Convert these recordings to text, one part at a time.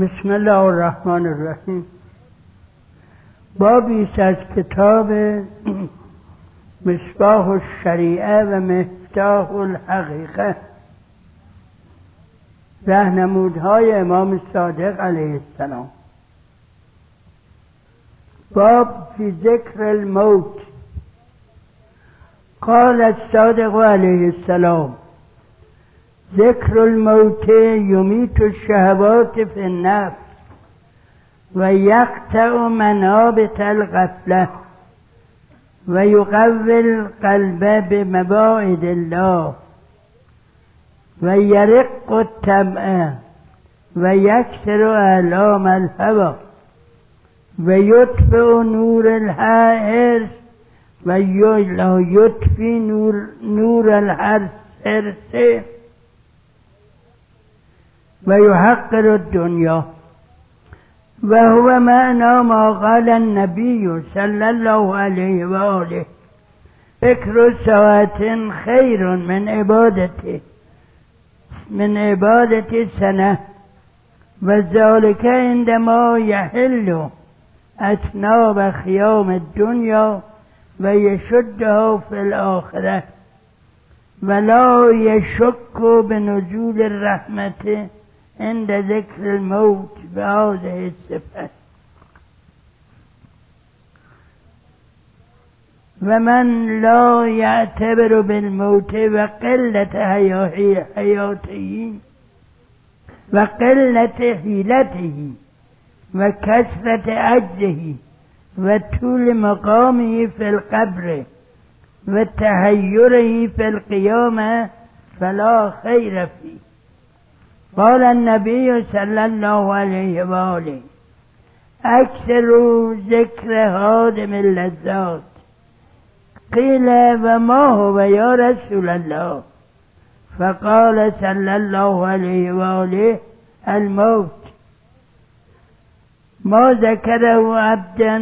بسم الله الرحمن الرحیم. بابی از کتاب مصباح الشریعه و مفتاح الحقیقه. رهنمودهای امام صادق علیه السلام. باب فی ذکر الموت. قال الصادق علیه السلام. ذکر الموت یمیت الشهوات فی النفس و یقطع منابت الغفله و یقوی القلب بمواعد الله و یرق الطمع و یکسر اعلام الهوى و یطفع نور الحرس و یطفی نور, نور الحرس و یحقر الدنیا. و هو معنا ما قال النبي صلى الله عليه وآله فكر ساعة خير من عبادته من عبادة سنة. وذلك عندما يحل أتناب خيام الدنيا ويشدها في الآخرة ولا يشك بنزول الرحمة عند ذكر الموت بهذه الصفة ومن لا يعتبر بالموت وقلة حياته وقلة حيلته وكثرة عجزه وطول مقامه في القبر وتهيره في القيامة فلا خير فيه. قال النبي صلى الله عليه وآله أكثر ذكر هادم اللذات. قيل وما هو يا رسول الله؟ فقال صلى الله عليه وآله الموت. ما ذكره عبدا؟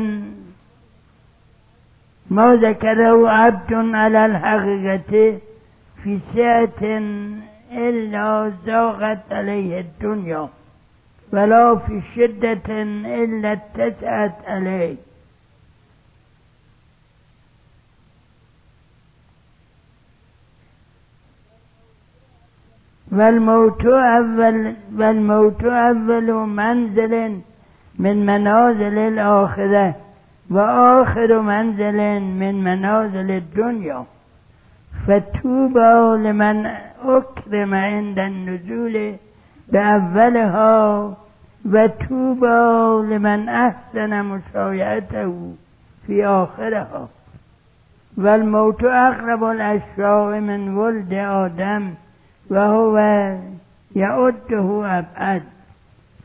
ما ذكره عبد على الحقيقة في سعة إلا زاغت عليه الدنيا ولا في شدة إلا اتسعت عليه والموت أول والموت أول منزل من منازل الآخرة وآخر منزل من منازل الدنيا. فتوبى لمن أكرم عند النزول بأولها وتوبى لمن أحسن مشايعته في آخرها. والموت أقرب الأشياء من ولد آدم وهو يعده أبعد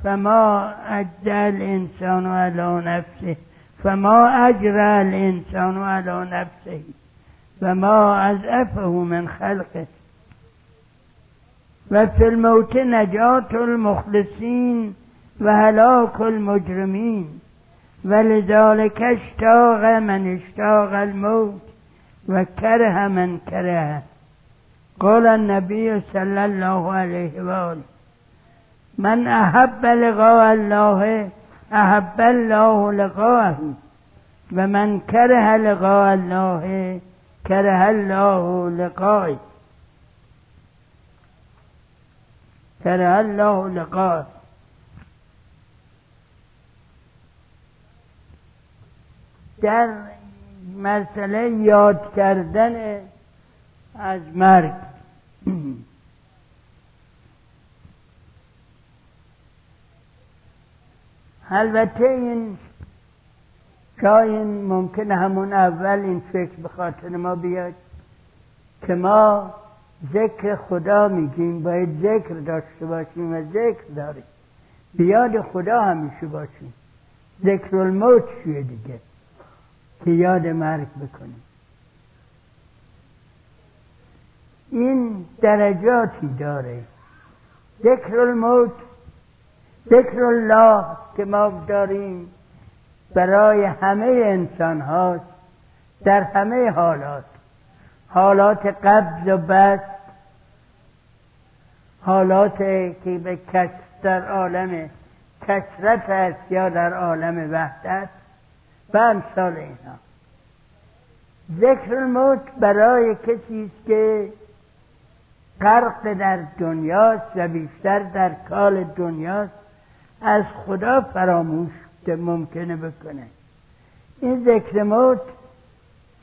فما أجزى الإنسان على نفسه فما أجرى الإنسان على نفسه. فما أزأفه من خلقه. وفي الموت نجاة المخلصين وهلاك المجرمين ولذلك اشتاق من اشتاق الموت وكره من كرهه قال النبي صلى الله عليه وآله من أحب لقاء الله أحب الله لقاءه. ومن كره لقاء الله كره الله لقائه كره الله لقائه در مسئله یاد کردن از مرگ. البته این شاید ممکن همون اول این فکر به خاطر ما بیاد که ما ذکر خدا میگیم باید ذکر داشته باشیم و ذکر داریم. بیاد خدا همیشه باشیم. ذکر الموت چیه دیگه؟ که یاد مرگ بکنیم. این درجاتی داره. ذکر الموت ذکر الله که ما داریم برای همه انسان هاست در همه حالات. حالات قبض و بست حالات که به کس در عالم کسرت است یا در عالم وحدت. و امثال اینا. ذکر الموت برای کسی است که غرق در دنیاست و بیشتر در کال دنیاست از خدا فراموش ممکنه بکنه. این ذکر موت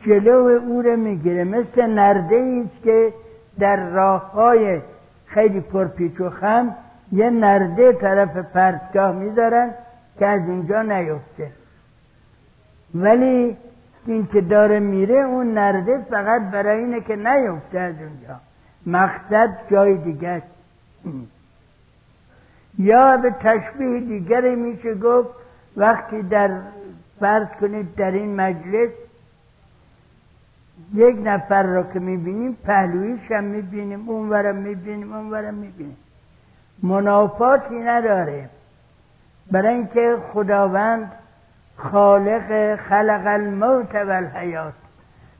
جلو او رو می‌گیره. مثل نرده است که در راه های خیلی پرپیچ و خم یه نرده طرف پرتگاه می‌ذارن که از اونجا نیفته. ولی این که داره میره اون نرده فقط برای اینه که نیفته از اونجا. مقصد جای دیگه یا به تشبیه دیگری میشه گفت وقتی در فرض کنید در این مجلس یک نفر را که می‌بینیم پهلویش هم می‌بینیم اونورم می‌بینیم اونورم می‌بینیم. منافاتی نداره. برای اینکه خداوند خالق خلق الموت و الحیات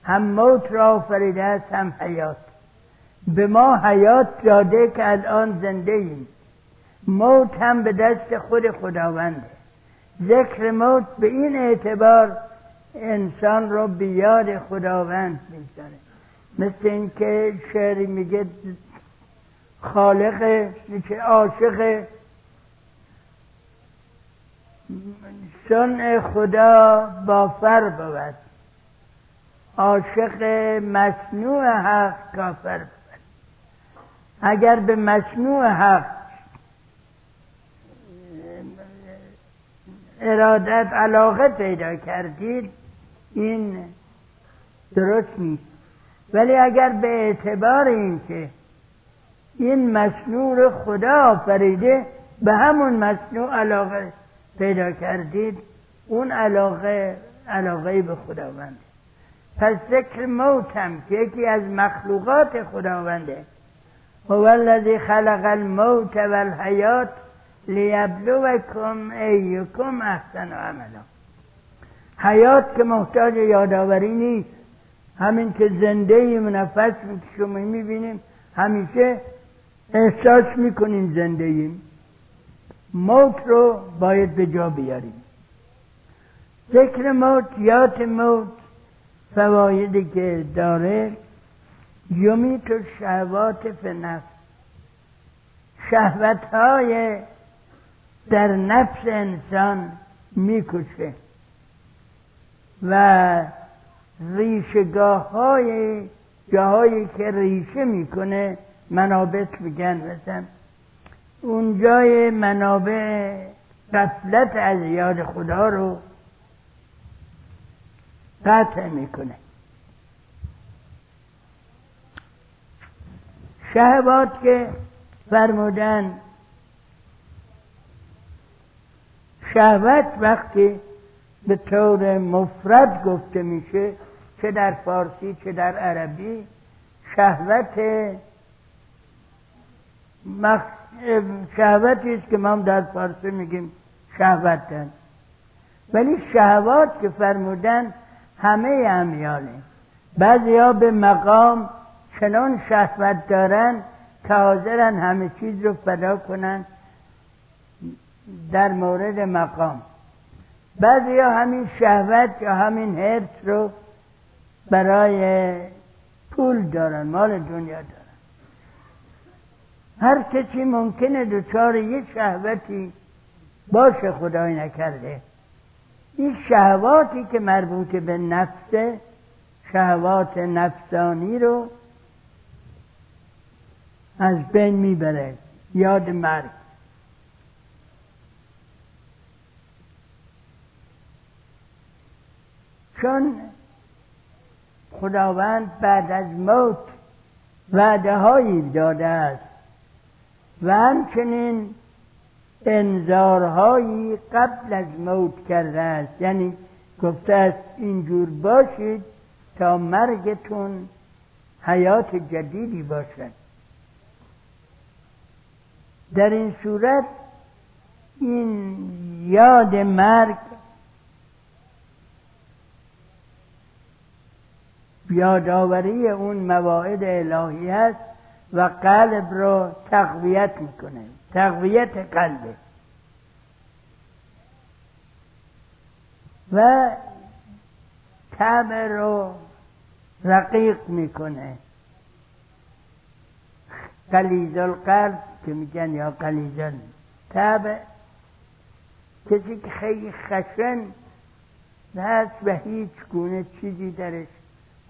هم موت را آفریده است هم حیات. به ما حیات داده که الان زنده ایم. موت هم به دست خود خداونده. ذکر موت به این اعتبار انسان رو به یاد خداوند می‌گذاره. مثل اینکه شعری میگه خالق که عاشق سن خدا با فر بود. عاشق مصنوع حق کافر بود. اگر به مصنوع حق ارادت علاقه پیدا کردید این درست نیست. ولی اگر به اعتبار این که این مصنوع خدا آفریده به همون مصنوع علاقه پیدا کردید اون علاقه علاقه به خداونده پس ذکر موت هم که یکی از مخلوقات خداونده. هو الذی خلق الموت و الحیات لیبلوکم ایکم احسن عملا. حیات که محتاج یادآوری نیست. همین که زنده ایم نفس شما می‌بینیم همیشه احساس می‌کنیم زنده ایم موت رو باید به جا بیاریم. ذکر موت یاد موت فوایدی که داره یمیت و شهوات فنفس شهوت های در نفس انسان می‌کشه و ریشگاه های جاهایی که ریشه می‌کنه منابت میگن مثلا. اون جای منابع قفلت از یاد خدا رو قطع می‌کنه. شهوات که فرمودن شهوت وقتی به طور مفرد گفته میشه چه در فارسی چه در عربی شهوت مخ... شهوتی است که ما در فارسی میگیم شهوتن. ولی شهوات که فرمودن همه امیاله. بعضی ها به مقام چنان شهوت دارن که حاضرن همه چیز رو فدا کنن. در مورد مقام. بعضی ها همین شهوت یا همین حرس رو برای پول دارن مال دنیا دارن. هر کسی ممکنه دچار یه شهوتی باشه خدای نکرده. این شهواتی که مربوط به نفسه شهوات نفسانی رو از بین می‌بره. یاد مرگ. چون خداوند بعد از موت وعده هایی داده است و همچنین انذارهایی قبل از موت کرده است. یعنی گفته است اینجور باشید تا مرگتون حیات جدیدی باشد. در این صورت این یاد مرگ یادآوری اون مواعد الهی است و قلب رو تقویت می‌کنه. تقویت قلبه. و طبع رو رقیق می‌کنه. قلیز القلب که میگن یا قلیزن طبع کسی که خیلی خشن هست و هیچ گونه چیزی درش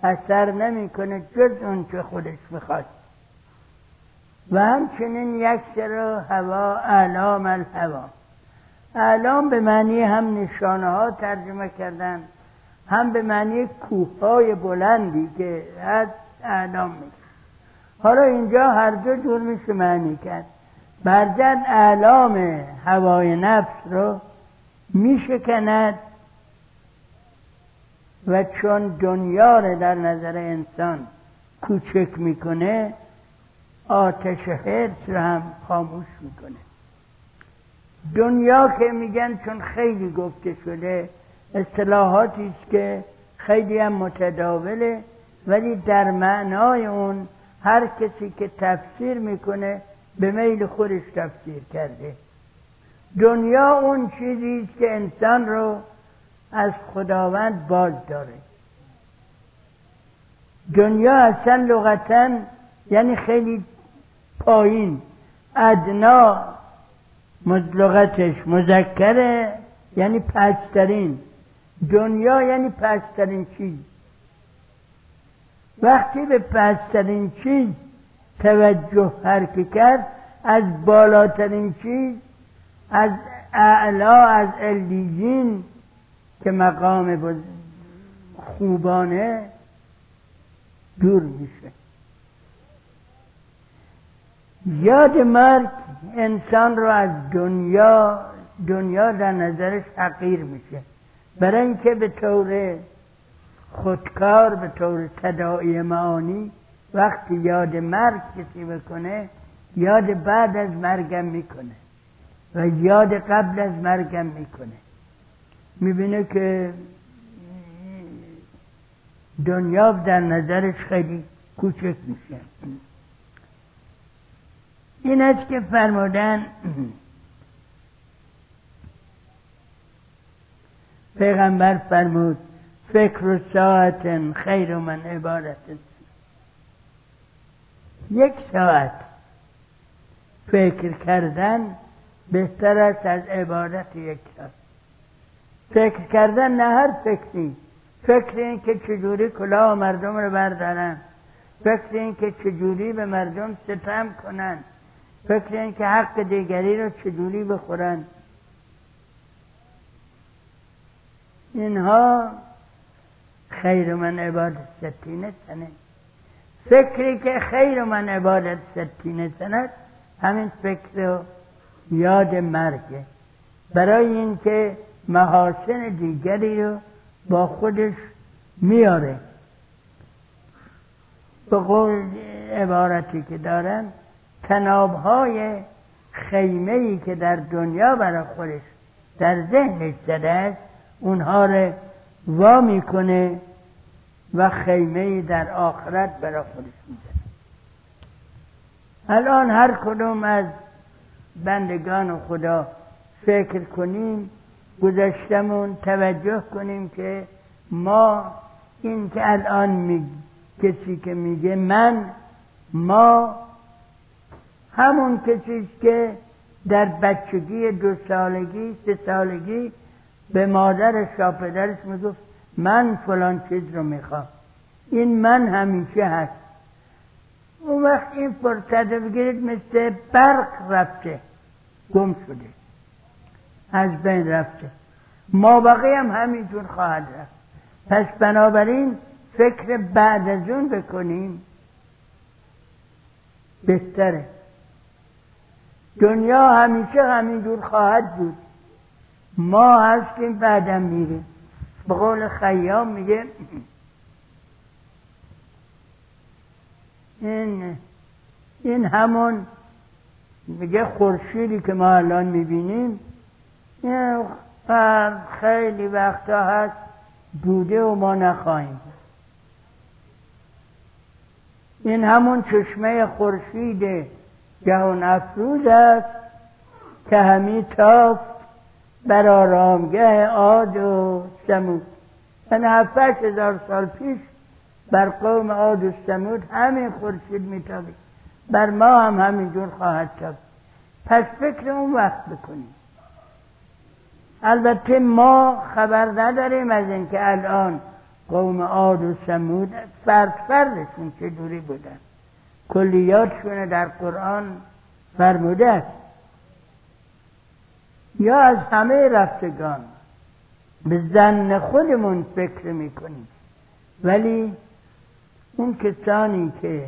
اثر نمی‌کنه جز اون که خودش می‌خواد. و همچنین یک سر هوا اعلام الهوا. اعلام به معنی هم نشانه ها ترجمه کردن هم به معنی کوه های بلندی که از اعلام میشه. حالا اینجا هر دو جور میشه معنی کرد. برزن اعلام هوای نفس رو میشکند. و چون دنیا رو در نظر انسان کوچک می‌کنه آتش حرس رو هم خاموش می‌کنه. دنیا که میگن چون خیلی گفته شده اصطلاحاتی است که خیلی هم متداوله ولی در معنای اون هر کسی که تفسیر می‌کنه به میل خودش تفسیر کرده. دنیا اون چیزی است که انسان رو خداوند باز داره. دنیا اصلا لغتا یعنی خیلی پایین. ادنا لغتش مذکره یعنی پسترین. دنیا یعنی پسترین چیز. وقتی به پسترین چیز توجه حرک کرد از بالاترین چیز از اعلا از الیجین که مقام خوبانه دور میشه. یاد مرگ انسان رو از دنیا دنیا در نظرش حقیر میشه. برای اینکه به طور خودکار به طور تداعی معانی وقتی یاد مرگ کسی بکنه یاد بعد از مرگم می‌کنه و یاد قبل از مرگم می‌کنه. می‌بینه که دنیا در نظرش خیلی کوچک میشه. این است که فرمودن پیغمبر فرمود فکر و ساعت خیر من عبادت یک ساعت فکر کردن بهتر است از عبادت یک ساعت. فکر کردن نه هر فکری فکر این که چجوری کلاه مردم رو بردارن. فکر این که چجوری به مردم ستم کنن. فکر این که حق دیگری رو چجوری بخورن. اینها خیر من عبادت ستینه سنه. فکری که خیر من عبادت ستینه سنه همین فکر و یاد مرگه برای اینکه محاسن دیگری رو با خودش میاره. به قول عبارتی که دارن تنابهای خیمه ای که در دنیا برای خودش در ذهنش زده است اونها رو وا می‌کنه و خیمه ای در آخرت برای خودش می‌زنه. الان هر کدوم از بندگان خدا فکر کنیم گذشتمون توجه کنیم که ما این که الان می... کسی که میگه من ما همون کسی که در بچگی دو سالگی سه سالگی به مادرش یا پدرش می‌گفت من فلان چیز رو می‌خوام. این من همیشه هست. اون وقت این فرصت بگیرید مثل برق رفته گم شده. از بین رفته. ما بقیه هم همینجور خواهد رفت. پس بنابراین فکر بعد از اون بکنیم. بهتره. دنیا همیشه همینجور خواهد بود. ما هستیم بعدم میریم. به قول خیام میگه این این همون میگه خورشیدی که ما الان می‌بینیم خیلی وقتا هست بوده و ما نخواهیم این همون چشمه خورشید جهان افروز است که همی تافت بر آرامگه عاد و سمود. یعنی هفتش هزار سال پیش بر قوم عاد و سمود همین خورشید میتابید بر ما هم همینجور خواهد تابید پس فکر اون وقت بکنیم. البته ما خبر نداریم از اینکه الان قوم عاد و سمود فرد فردشون دوری بودن. کلیاتشون در قرآن فرموده است. یا از همه رفتگان به زن خودمون فکر می‌کنیم. ولی اون کسانی که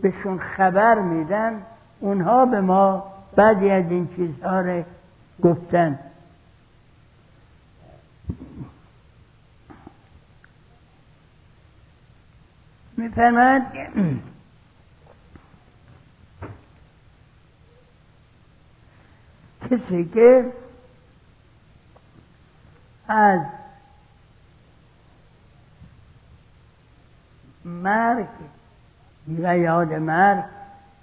بهشون خبر میدن اونها به ما بعضی از این چیزها رو گفتن. میفرماد کسی که از مرگ و یاد مرگ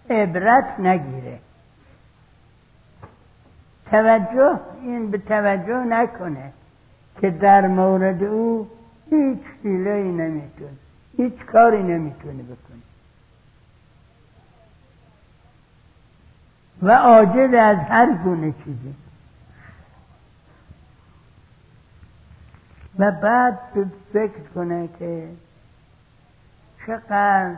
عبرت نگیره. توجه این به توجه نکنه که در مورد او هیچ حیله نمی‌تونه. هیچ کاری نمی‌تونه بکنه و عاجز از هر گونه چیزی. و بعد فکر کنه که چقدر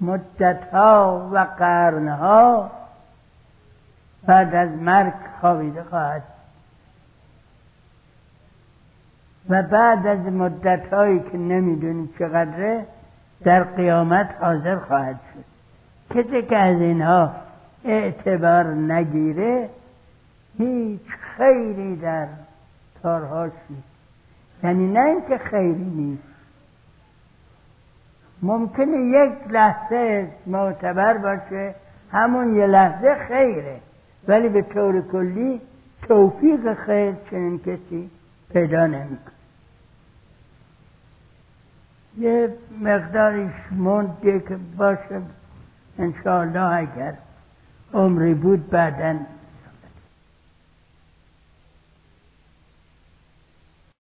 مدتها و قرنها بعد از مرگ خوابیده خواهد و بعد از مدت هایی که نمی‌دونی چقدره در قیامت حاضر خواهد شد. کسی که از اینها اعتبار نگیره هیچ خیری در کارهاش نیست یعنی نه اینکه خیری نیست. ممکنه یک لحظه معتبر باشه همون یه لحظه خیره. ولی به طور کلی توفیق خیر چنین کسی پیدا نمی‌کنه. یه مقداریش مونده که باشه انشاءالله اگر عمری بود بعدن